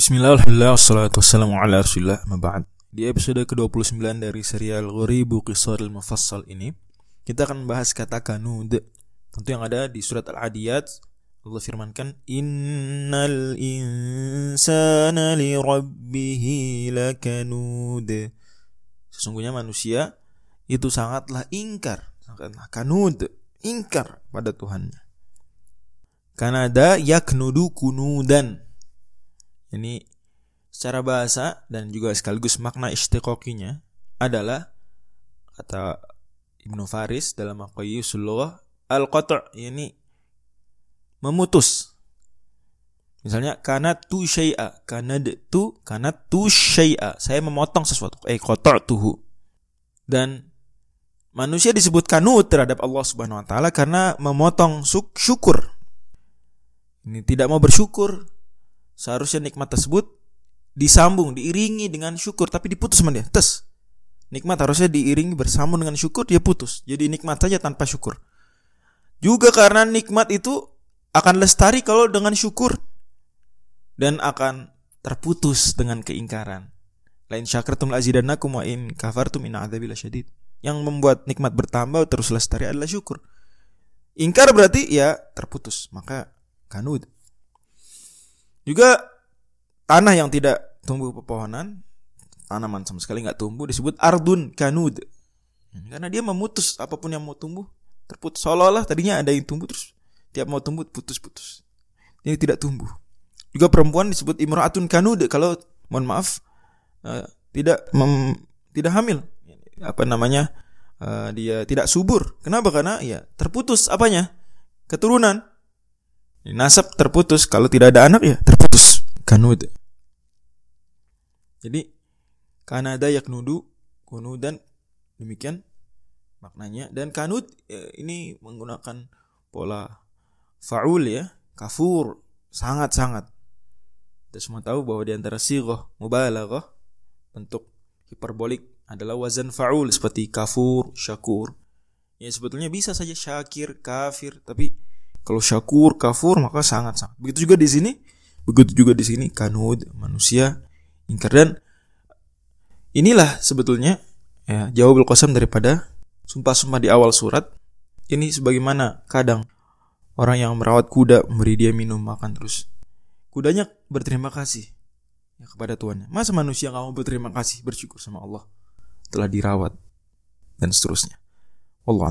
Bismillah, alhamdulillah, wassalatu wassalamu ala rasulillah, maba'ad. Di episode ke-29 dari serial Ghoribu Qisaril Mufassal ini, kita akan membahas kata kanud. Tentu yang ada di surat Al-Adiyat, Allah firmankan, Innal insana li rabbihi lakanud. Sesungguhnya manusia itu sangatlah ingkar, sangatlah kanud, ingkar pada Tuhannya. Kanada yaknudu kunudan ini secara bahasa dan juga sekaligus makna istiqoqinya adalah kata Ibnu Faris dalam Aqayyusul al-qat' ini memutus. Misalnya karena tu syai'a, karena tu karena tu syai'a. Saya memotong sesuatu. Eh tuhu. Dan manusia disebut kanut terhadap Allah Subhanahu wa taala karena memotong syukur. Ini tidak mau bersyukur, Seharusnya nikmat tersebut disambung, diiringi dengan syukur, tapi diputus sama dia. Tes. Nikmat harusnya diiringi bersambung dengan syukur, dia putus. Jadi nikmat saja tanpa syukur. Juga karena nikmat itu akan lestari kalau dengan syukur dan akan terputus dengan keingkaran. Lain syakartum azidannakum wa in kafartum in adzabil syadid. Yang membuat nikmat bertambah terus lestari adalah syukur. Ingkar berarti ya terputus, maka kanud. Juga tanah yang tidak tumbuh pepohonan, tanaman sama sekali nggak tumbuh disebut ardun kanud. Karena dia memutus apa pun yang mau tumbuh terputus. Seolah-olah tadinya ada yang tumbuh terus tiap mau tumbuh putus-putus. Ini tidak tumbuh. Juga perempuan disebut imraatun kanud kalau mohon maaf uh, tidak mem, tidak hamil. Apa namanya? Uh, dia tidak subur. Kenapa? Karena ya terputus apanya? Keturunan. Nasab terputus. Kalau tidak ada anak ya terputus. Kanud. Jadi kanada yaknudu kunudan demikian maknanya. Dan kanud ya, ini menggunakan pola faul ya. Kafur. Sangat sangat kita semua tahu bahwa di antara sighah mubalaghah bentuk hiperbolik adalah wazan faul seperti kafur syakur. Ya sebetulnya bisa saja syakir kafir tapi kalau syakur, kafur maka sangat sangat. Begitu juga di sini, begitu juga di sini kanud manusia ingkar dan inilah sebetulnya ya jawabul qasam daripada sumpah-sumpah di awal surat. Ini sebagaimana kadang orang yang merawat kuda memberi dia minum makan terus. Kudanya berterima kasih ya, kepada tuannya. Masa manusia nggak mau berterima kasih bersyukur sama Allah telah dirawat dan seterusnya. Allah